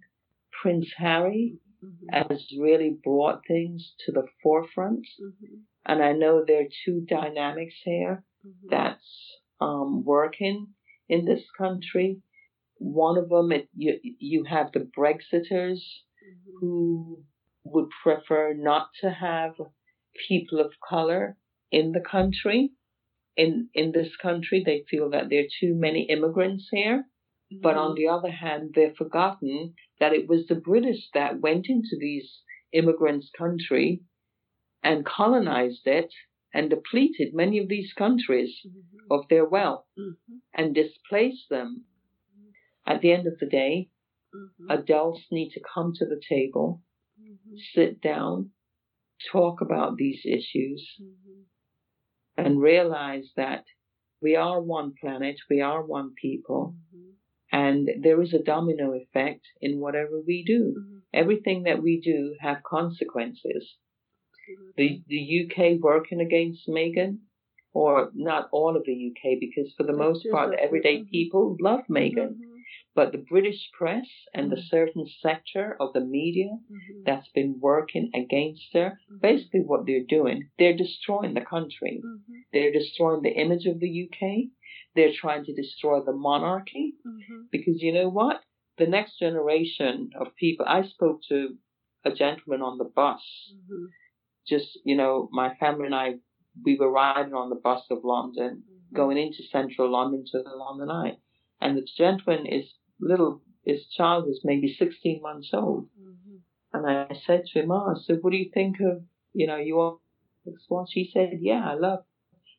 Prince Harry mm-hmm. has really brought things to the forefront. Mm-hmm. And I know there are two dynamics here mm-hmm. that's um, working in this country. One of them, it, you, you have the Brexiters mm-hmm. who would prefer not to have people of color in the country in in this country. They feel that there are too many immigrants here. Mm-hmm. But on mm-hmm. the other hand, they've forgotten that it was the British that went into these immigrants' country and colonized it and depleted many of these countries mm-hmm. of their wealth mm-hmm. and displaced them. At the end of the day, mm-hmm. adults need to come to the table, mm-hmm. sit down, talk about these issues, and realize that we are one planet, we are one people, mm-hmm. and there is a domino effect in whatever we do. Mm-hmm. Everything that we do have consequences. The, the UK working against Meghan, or not all of the UK, because for the most part, everyday mm-hmm. people love Meghan. But the British press and the Mhm. certain sector of the media Mhm. that's been working against her, Mhm. basically what they're doing, they're destroying the country. Mhm. They're destroying the image of the UK. They're trying to destroy the monarchy. Mhm. Because you know what? The next generation of people, I spoke to a gentleman on the bus. Mhm. Just, you know, my family and I, we were riding on the bus of London, going into central London to the London Eye. And the gentleman is little, his child was maybe 16 months old. Mhm. And I said to him, oh, so what do you think of, you know, your ex-wife? she said, yeah, I love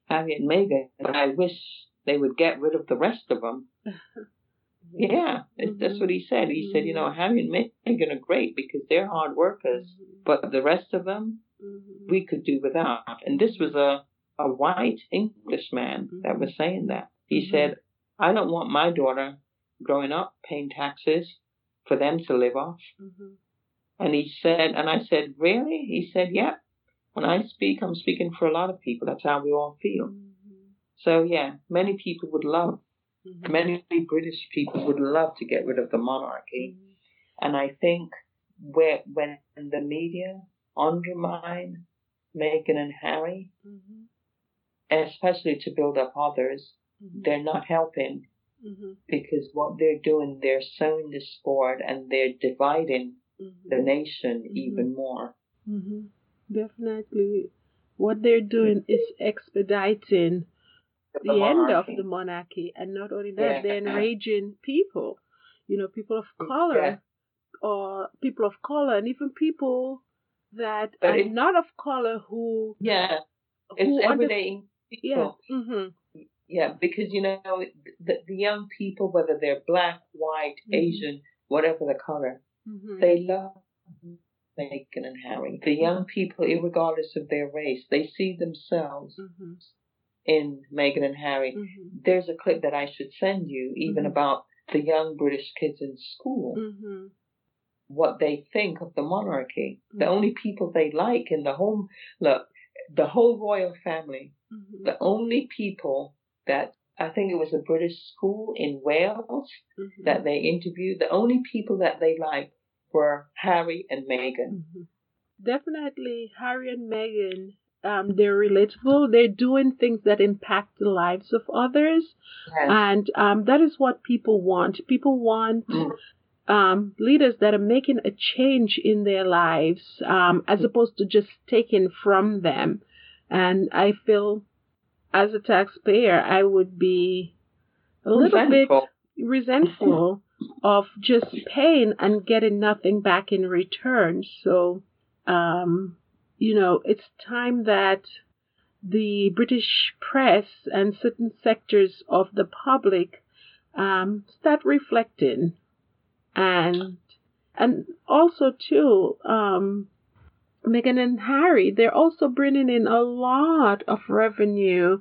Harry and Meghan, but I wish they would get rid of the rest of them. Yeah, it's that's what he said. He said, you know, Harry and Meghan are great because they're hard workers, Mhm. but the rest of them Mhm. we could do without. And this was a a white Englishman that was saying that. He said, I don't want my daughter growing up paying taxes for them to live off. Mhm. And he said, and I said, really? He said, yeah. When I speak, I'm speaking for a lot of people. That's how we all feel. Mhm. So yeah, many people would love, Mhm. many British people would love to get rid of the monarchy. Mhm. And I think where when the media undermine Meghan and Harry, Mhm. especially to build up others, Mhm. they're not helping Mhm. because what they're doing, they're sowing discord and they're dividing Mhm. the nation Mhm. even more. hmm Definitely. What they're doing is expediting the end of the monarchy. And not only that, Yeah. they're enraging people, you know, people of color Yeah. or people of color and even people that But are it- not of color who, Yeah, who it's under- everyday Yeah. people. Yeah, because you know the, the young people, whether they're black, white, Mhm. Asian, whatever the color, hmm they love Meghan and Harry. The young people, regardless of their race, they see themselves hmm in Meghan and Harry. hmm There's a clip that I should send you, even Mhm. about the young British kids in school, hmm what they think of the monarchy. The Mhm. only people they like in the home, look, the whole royal family, hmm the only people that I think it was a British school in Wales hmm that they interviewed, the only people that they liked were Harry and Meghan. Mhm. Definitely, Harry and Meghan, um, they're relatable. They're doing things that impact the lives of others, Yes. and um, that is what people want. People want Mm. um, leaders that are making a change in their lives, um, as opposed to just taking from them. And I feel, as a taxpayer, I would be a little bit Resentful. of just paying and getting nothing back in return. So, um, you know, it's time that the British press and certain sectors of the public um, start reflecting, and and also too, um, Meghan and Harry, they're also bringing in a lot of revenue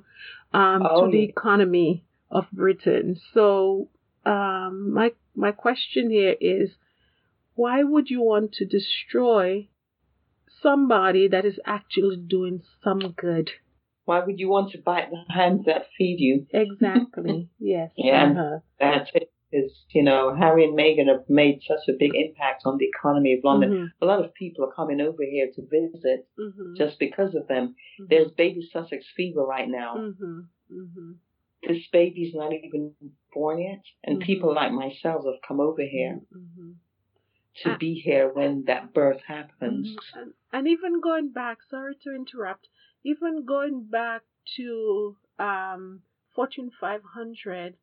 um, Oh, to the economy of Britain. So um, my my question here is, why would you want to destroy somebody that is actually doing some good? Why would you want to bite the hands that feed you? Exactly. yes. Yeah. Uh-huh. That's it is, you know, Harry and Meghan have made such a big impact on the economy of London. Mm-hmm. A lot of people are coming over here to visit mm-hmm. just because of them. Mm-hmm. There's baby Sussex fever right now. Mm-hmm. Mm-hmm. This baby's not even born yet, and mm-hmm. people like myself have come over here to be here when that birth happens. And, and, even going back, sorry to interrupt, even going back to um, Fortune 500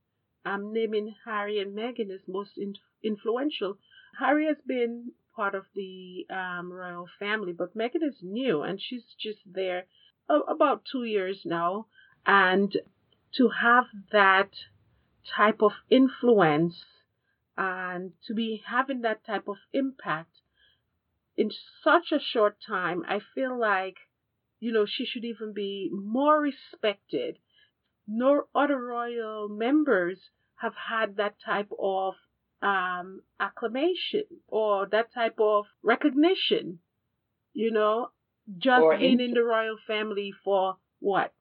I'm naming Harry and Meghan as most in- influential. Harry has been part of the um, royal family, but Meghan is new and she's just there about two years now. And to have that type of influence and to be having that type of impact in such a short time, I feel like, you know, she should even be more respected no other royal members have had that type of um, acclamation or that type of recognition, you know, just Or being in- in the royal family for what?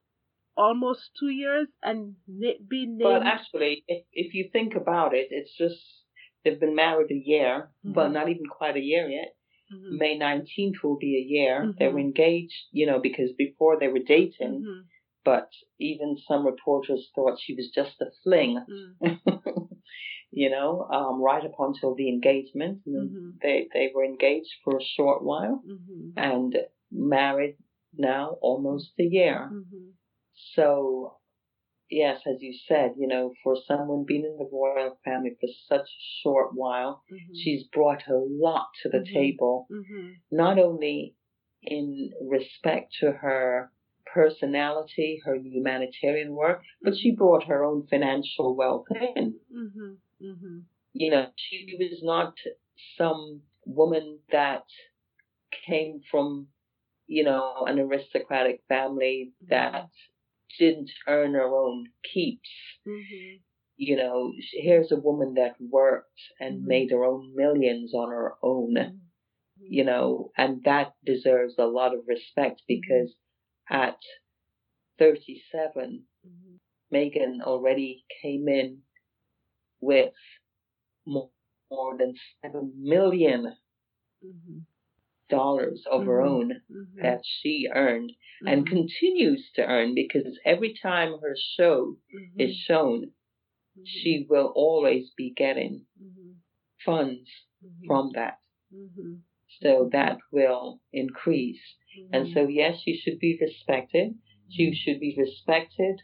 almost two years and na- be named. But actually, if if you think about it, it's just they've been married a year, but Mhm. not even quite a year yet. Mhm. May 19th will be a year. They were engaged, you know, because before they were dating, Mhm. But even some reporters thought she was just a fling, Mm. you know, um, right up until the engagement. And Mhm. They, they were engaged for a short while Mhm. and married now almost a year. Mhm. So, yes, as you said, you know, for someone being in the royal family for such a short while, Mhm. she's brought a lot to the Mhm. table, Mhm. not only in respect to her personality, her humanitarian work, but she brought her own financial wealth in. Mhm. Mhm. You know, she was not some woman that came from, you know, an aristocratic family that didn't earn her own keeps. Mhm. You know, here's a woman that worked and Mhm. made her own millions on her own, Mhm. you know, and that deserves a lot of respect because at 37, Mhm. Meghan already came in with more, more than seven million Mhm. dollars of her Mhm. own Mhm. that she earned and Mhm. continues to earn because every time her show Mhm. is shown, she will always be getting funds from that. So that will increase. And so, yes, she should be respected. She should be respected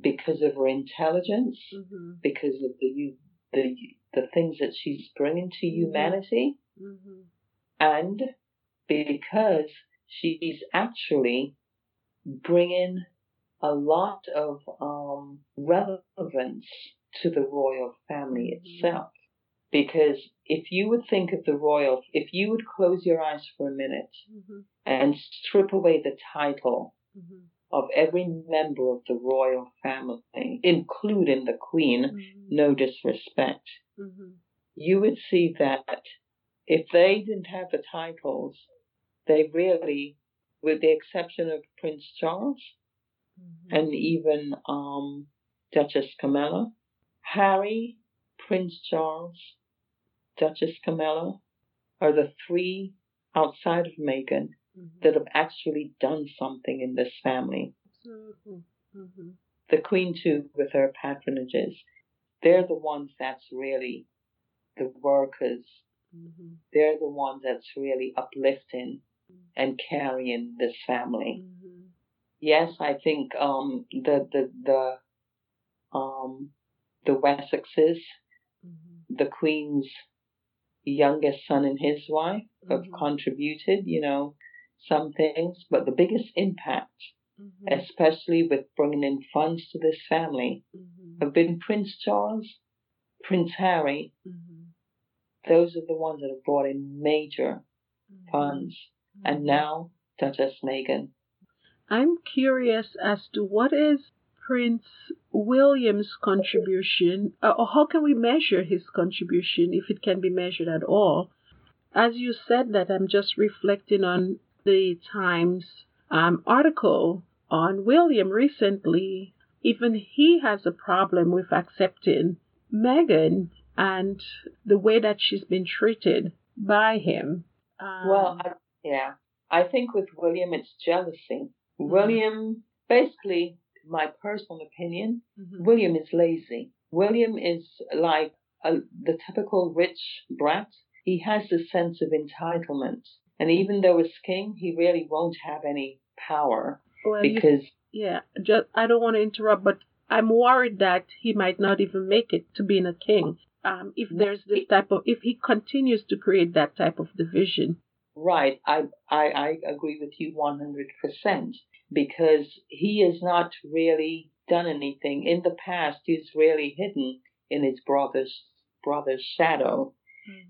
because of her intelligence, Mhm. because of the the the things that she's bringing to Mhm. humanity, Mhm. and because she's actually bringing a lot of um, relevance to the royal family itself. Because if you would think of the royal, if you would close your eyes for a minute Mhm. and strip away the title Mhm. of every member of the royal family, including the queen, Mhm. no disrespect, Mhm. you would see that if they didn't have the titles, they really, with the exception of Prince Charles Mhm. and even um, Duchess Camilla, Harry, Prince Charles, Duchess Camilla are the three outside of Meghan Mhm. that have actually done something in this family. Absolutely. Mhm. The Queen, too, with her patronages, they're the ones that's really the workers. Mhm. They're the ones that's really uplifting and carrying this family. Mhm. Yes, I think um, the the the um, the Wessexes, Mhm. the Queen's youngest son and his wife have Mhm. contributed, you know, some things, but the biggest impact, Mhm. especially with bringing in funds to this family, Mhm. have been Prince Charles, Prince Harry. Mhm. Those are the ones that have brought in major funds. And Mhm. now Duchess Meghan. I'm curious as to what is Prince William's contribution, uh, or how can we measure his contribution if it can be measured at all? As you said that, I'm just reflecting on the Times um, article on William recently. Even he has a problem with accepting Meghan and the way that she's been treated by him. Um, Well, I, yeah, I think with William it's jealousy. William, basically, my personal opinion, mhm, William is lazy. William is like a, the typical rich brat. He has this sense of entitlement. And even though as king, he really won't have any power well, you because, Yeah, just I don't want to interrupt, but I'm worried that he might not even make it to being a king. Um, if there's this type of, if he continues to create that type of division. right, I, I, I agree with you 100% because he has not really done anything. In the past, he's really hidden in his brother's, brother's shadow.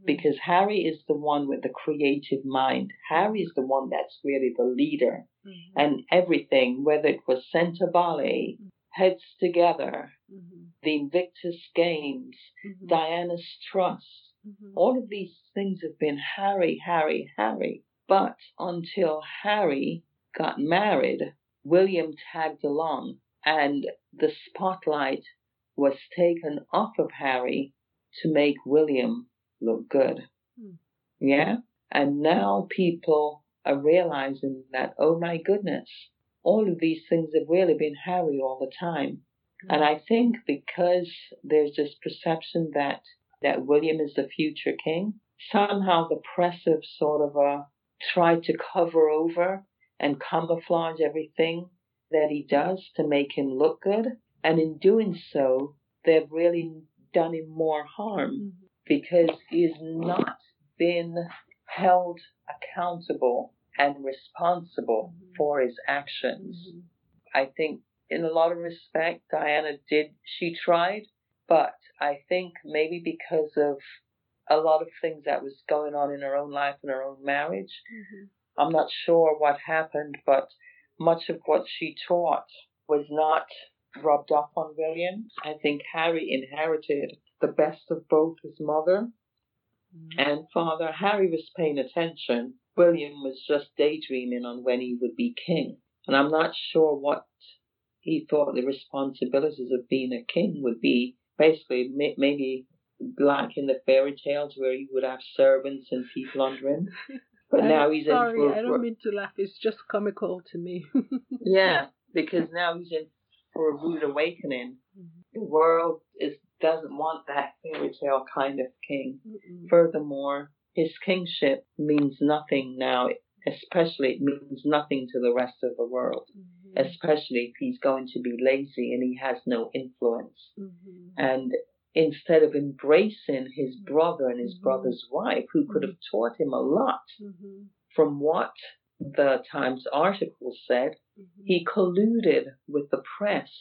because Harry is the one with the creative mind. Harry is the one that's really the leader. Mhm, And everything, whether it was Sentebale, Heads Together, mhm, the Invictus Games, mhm, Diana's Trust, mhm, all of these things have been Harry, Harry, Harry. But until Harry got married William tagged along, and the spotlight was taken off of Harry to make William look good. Hmm. Yeah? And now people are realizing that, oh my goodness, all of these things have really been Harry all the time. And I think because there's this perception that that William is the future king, somehow the press have sort of uh, tried to cover over and camouflage everything that he does to make him look good. And in doing so, they've really done him more harm Mm-hmm. because he's not been held accountable and responsible Mhm. for his actions. Mhm. I think in a lot of respect, Diana did, she tried, but I think maybe because of a lot of things that was going on in her own life and her own marriage, Mhm. I'm not sure what happened, but much of what she taught was not rubbed off on William. I think Harry inherited the best of both his mother Mhm. and father. Harry was paying attention. William was just daydreaming on when he would be king. And I'm not sure what he thought the responsibilities of being a king would be. Basically, may- maybe like in the fairy tales where he would have servants and people under him. But I'm now he's sorry, in for, I don't mean to laugh. It's just comical to me. yeah, because now he's in for a rude awakening. Mhm. The world is doesn't want that fairy tale kind of king. Mm-mm. Furthermore, his kingship means nothing now, especially it means nothing to the rest of the world, Mhm. especially if he's going to be lazy and he has no influence. Mhm. And instead of embracing his brother and his Mhm. brother's wife, who could have taught him a lot Mhm. from what the Times article said, Mhm. he colluded with the press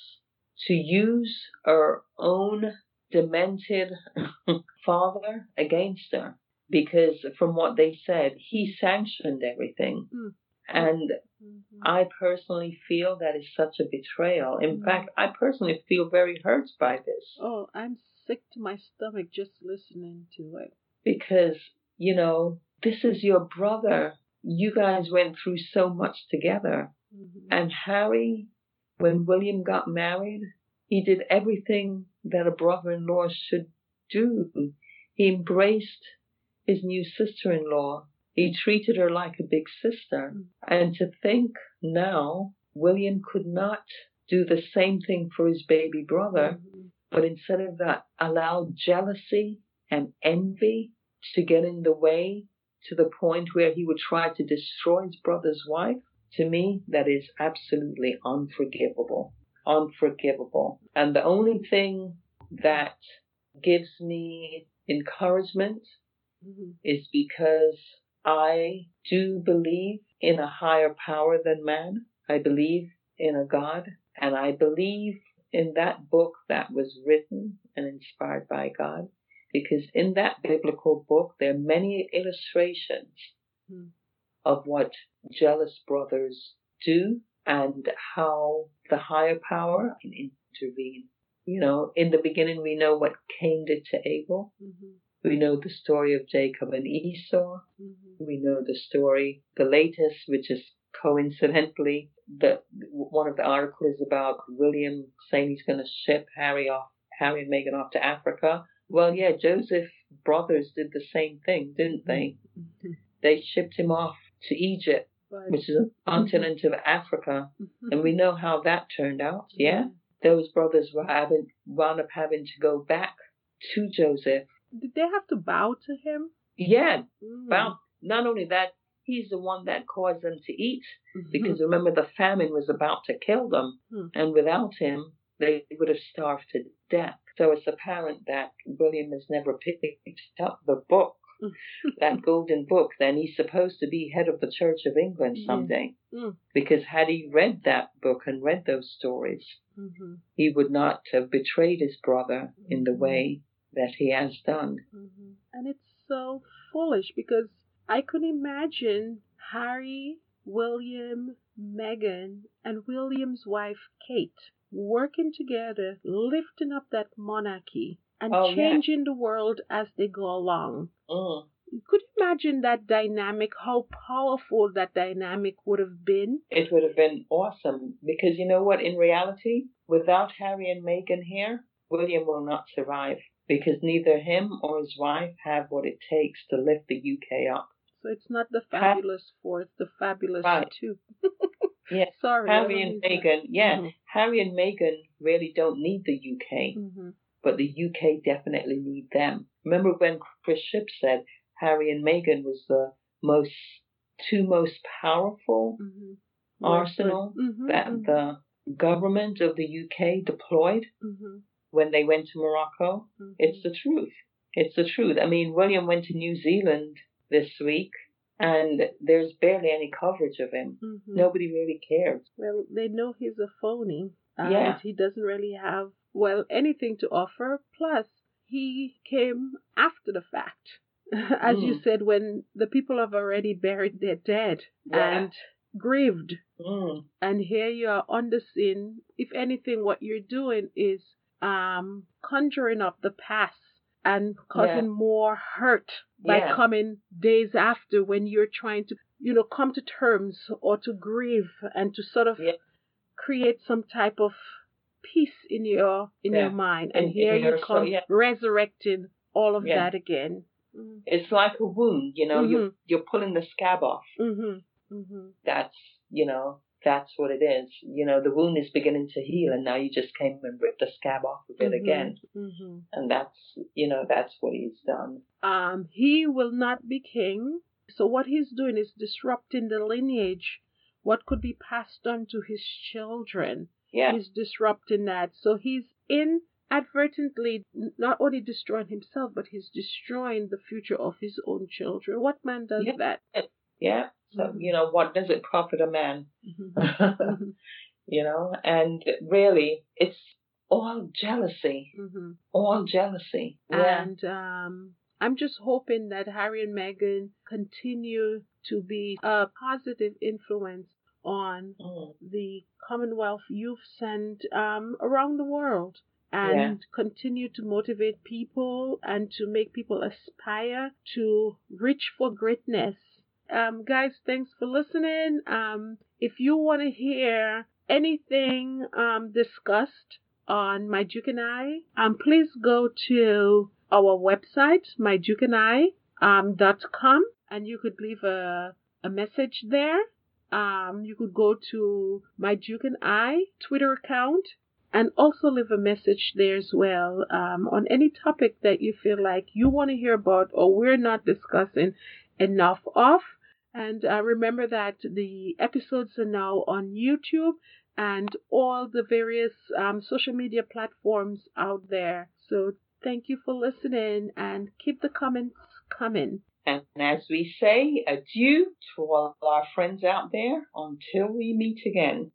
to use her own demented father against her because from what they said he sanctioned everything Mm. and Mhm. i personally feel that is such a betrayal in Mm. fact i personally feel very hurt by this Oh, I'm sick to my stomach just listening to it. because you know this is your brother you guys went through so much together Mhm. And Harry, when William got married, he did everything that a brother in law should do. He embraced his new sister in law. He treated her like a big sister. Mm. And to think now, William could not do the same thing for his baby brother, Mhm. But instead of that, allowed jealousy and envy to get in the way to the point where he would try to destroy his brother's wife. To me, that is absolutely unforgivable. Unforgivable. And the only thing that gives me encouragement Mhm. is because I do believe in a higher power than man. I believe in a God, and I believe in that book that was written and inspired by God. Because in that biblical book, there are many illustrations Hmm. of what jealous brothers do and how the higher power can intervene. You know, in the beginning, we know what Cain did to Abel. Mhm. We know the story of Jacob and Esau. Mhm. We know the story, the latest, which is coincidentally the one of the articles is about William saying he's going to ship Harry off, Harry and Meghan off to Africa. Well, yeah, Joseph brothers did the same thing, didn't they? Mhm. They shipped him off to Egypt, But- which is a continent of Africa, and we know how that turned out. Yeah, those brothers were having wound up having to go back to Joseph. Did they have to bow to him? Yeah, Mm. Well, not only that, he's the one that caused them to eat Mhm. because remember the famine was about to kill them, Hmm. and without him, they would have starved to death. So it's apparent that William has never picked up the book, that golden book. Then he's supposed to be head of the Church of England someday. Mm. Because had he read that book and read those stories, Mhm. he would not have betrayed his brother in the way that he has done. Mhm. And it's so foolish because I could imagine Harry, William, Meghan, and William's wife Kate working together, lifting up that monarchy and Oh, yeah. changing the world as they go along. Mm. could you imagine that dynamic, how powerful that dynamic would have been? It would have been awesome because you know what? In reality, without Harry and Meghan here, William will not survive because neither him or his wife have what it takes to lift the UK up. So it's not the fabulous four, it's the fabulous Right. two. Yeah, Sorry. Harry and Meghan, yeah, Mhm. Harry and Meghan really don't need the UK, Mhm. but the UK definitely need them. Remember when Chris Ship said Harry and Meghan was the most two most powerful Mhm. arsenal Mhm, that mhm, the government of the UK deployed mhm, when they went to Morocco? mhm. It's the truth. It's the truth. I mean, William went to New Zealand this week, and there's barely any coverage of him. Mhm. Nobody really cares. Well, they know he's a phony. And Yeah. he doesn't really have, well, anything to offer. Plus, he came after the fact. As you Mm. said, when the people have already buried their dead Yeah. and grieved. Mm. And here you are on the scene. If anything, what you're doing is um, conjuring up the past and causing more hurt by Yeah. coming days after when you're trying to, you know, come to terms or to grieve and to sort of Yeah. create some type of peace in your in Yeah. your mind. And In- here in you your soul, yeah. resurrecting all of Yeah. that again. Mm. It's like a wound, you know. You're you're pulling the scab off. Mhm. Mhm. That's you know that's what it is. You know, the wound is beginning to heal, and now you just came and ripped the scab off of it Mhm. again, Mhm. and that's you know that's what he's done. um, he will not be king. So what he's doing is disrupting the lineage, what could be passed on to his children. Yeah, He's disrupting that. So he's inadvertently not only destroying himself, but he's destroying the future of his own children. What man does Yeah. that? Yeah. So Mhm. you know what does it profit a man? Mhm. Mhm. you know, and really, it's all jealousy, Mhm. all jealousy. Yeah. And um, I'm just hoping that Harry and Meghan continue to be a positive influence on Mm. the Commonwealth youths and um, around the world and continue to motivate people and to make people aspire to reach for greatness. Um, guys, thanks for listening. Um, if you want to hear anything um, discussed on My Duke and I, um, please go to our website, mydukeandI.com, and you could leave a, a message there. Um, you could go to my Duke and I Twitter account and also leave a message there as well um, on any topic that you feel like you want to hear about or we're not discussing enough of. And uh, remember that the episodes are now on YouTube and all the various um, social media platforms out there. So thank you for listening and keep the comments coming. And as we say, adieu to all our friends out there until we meet again.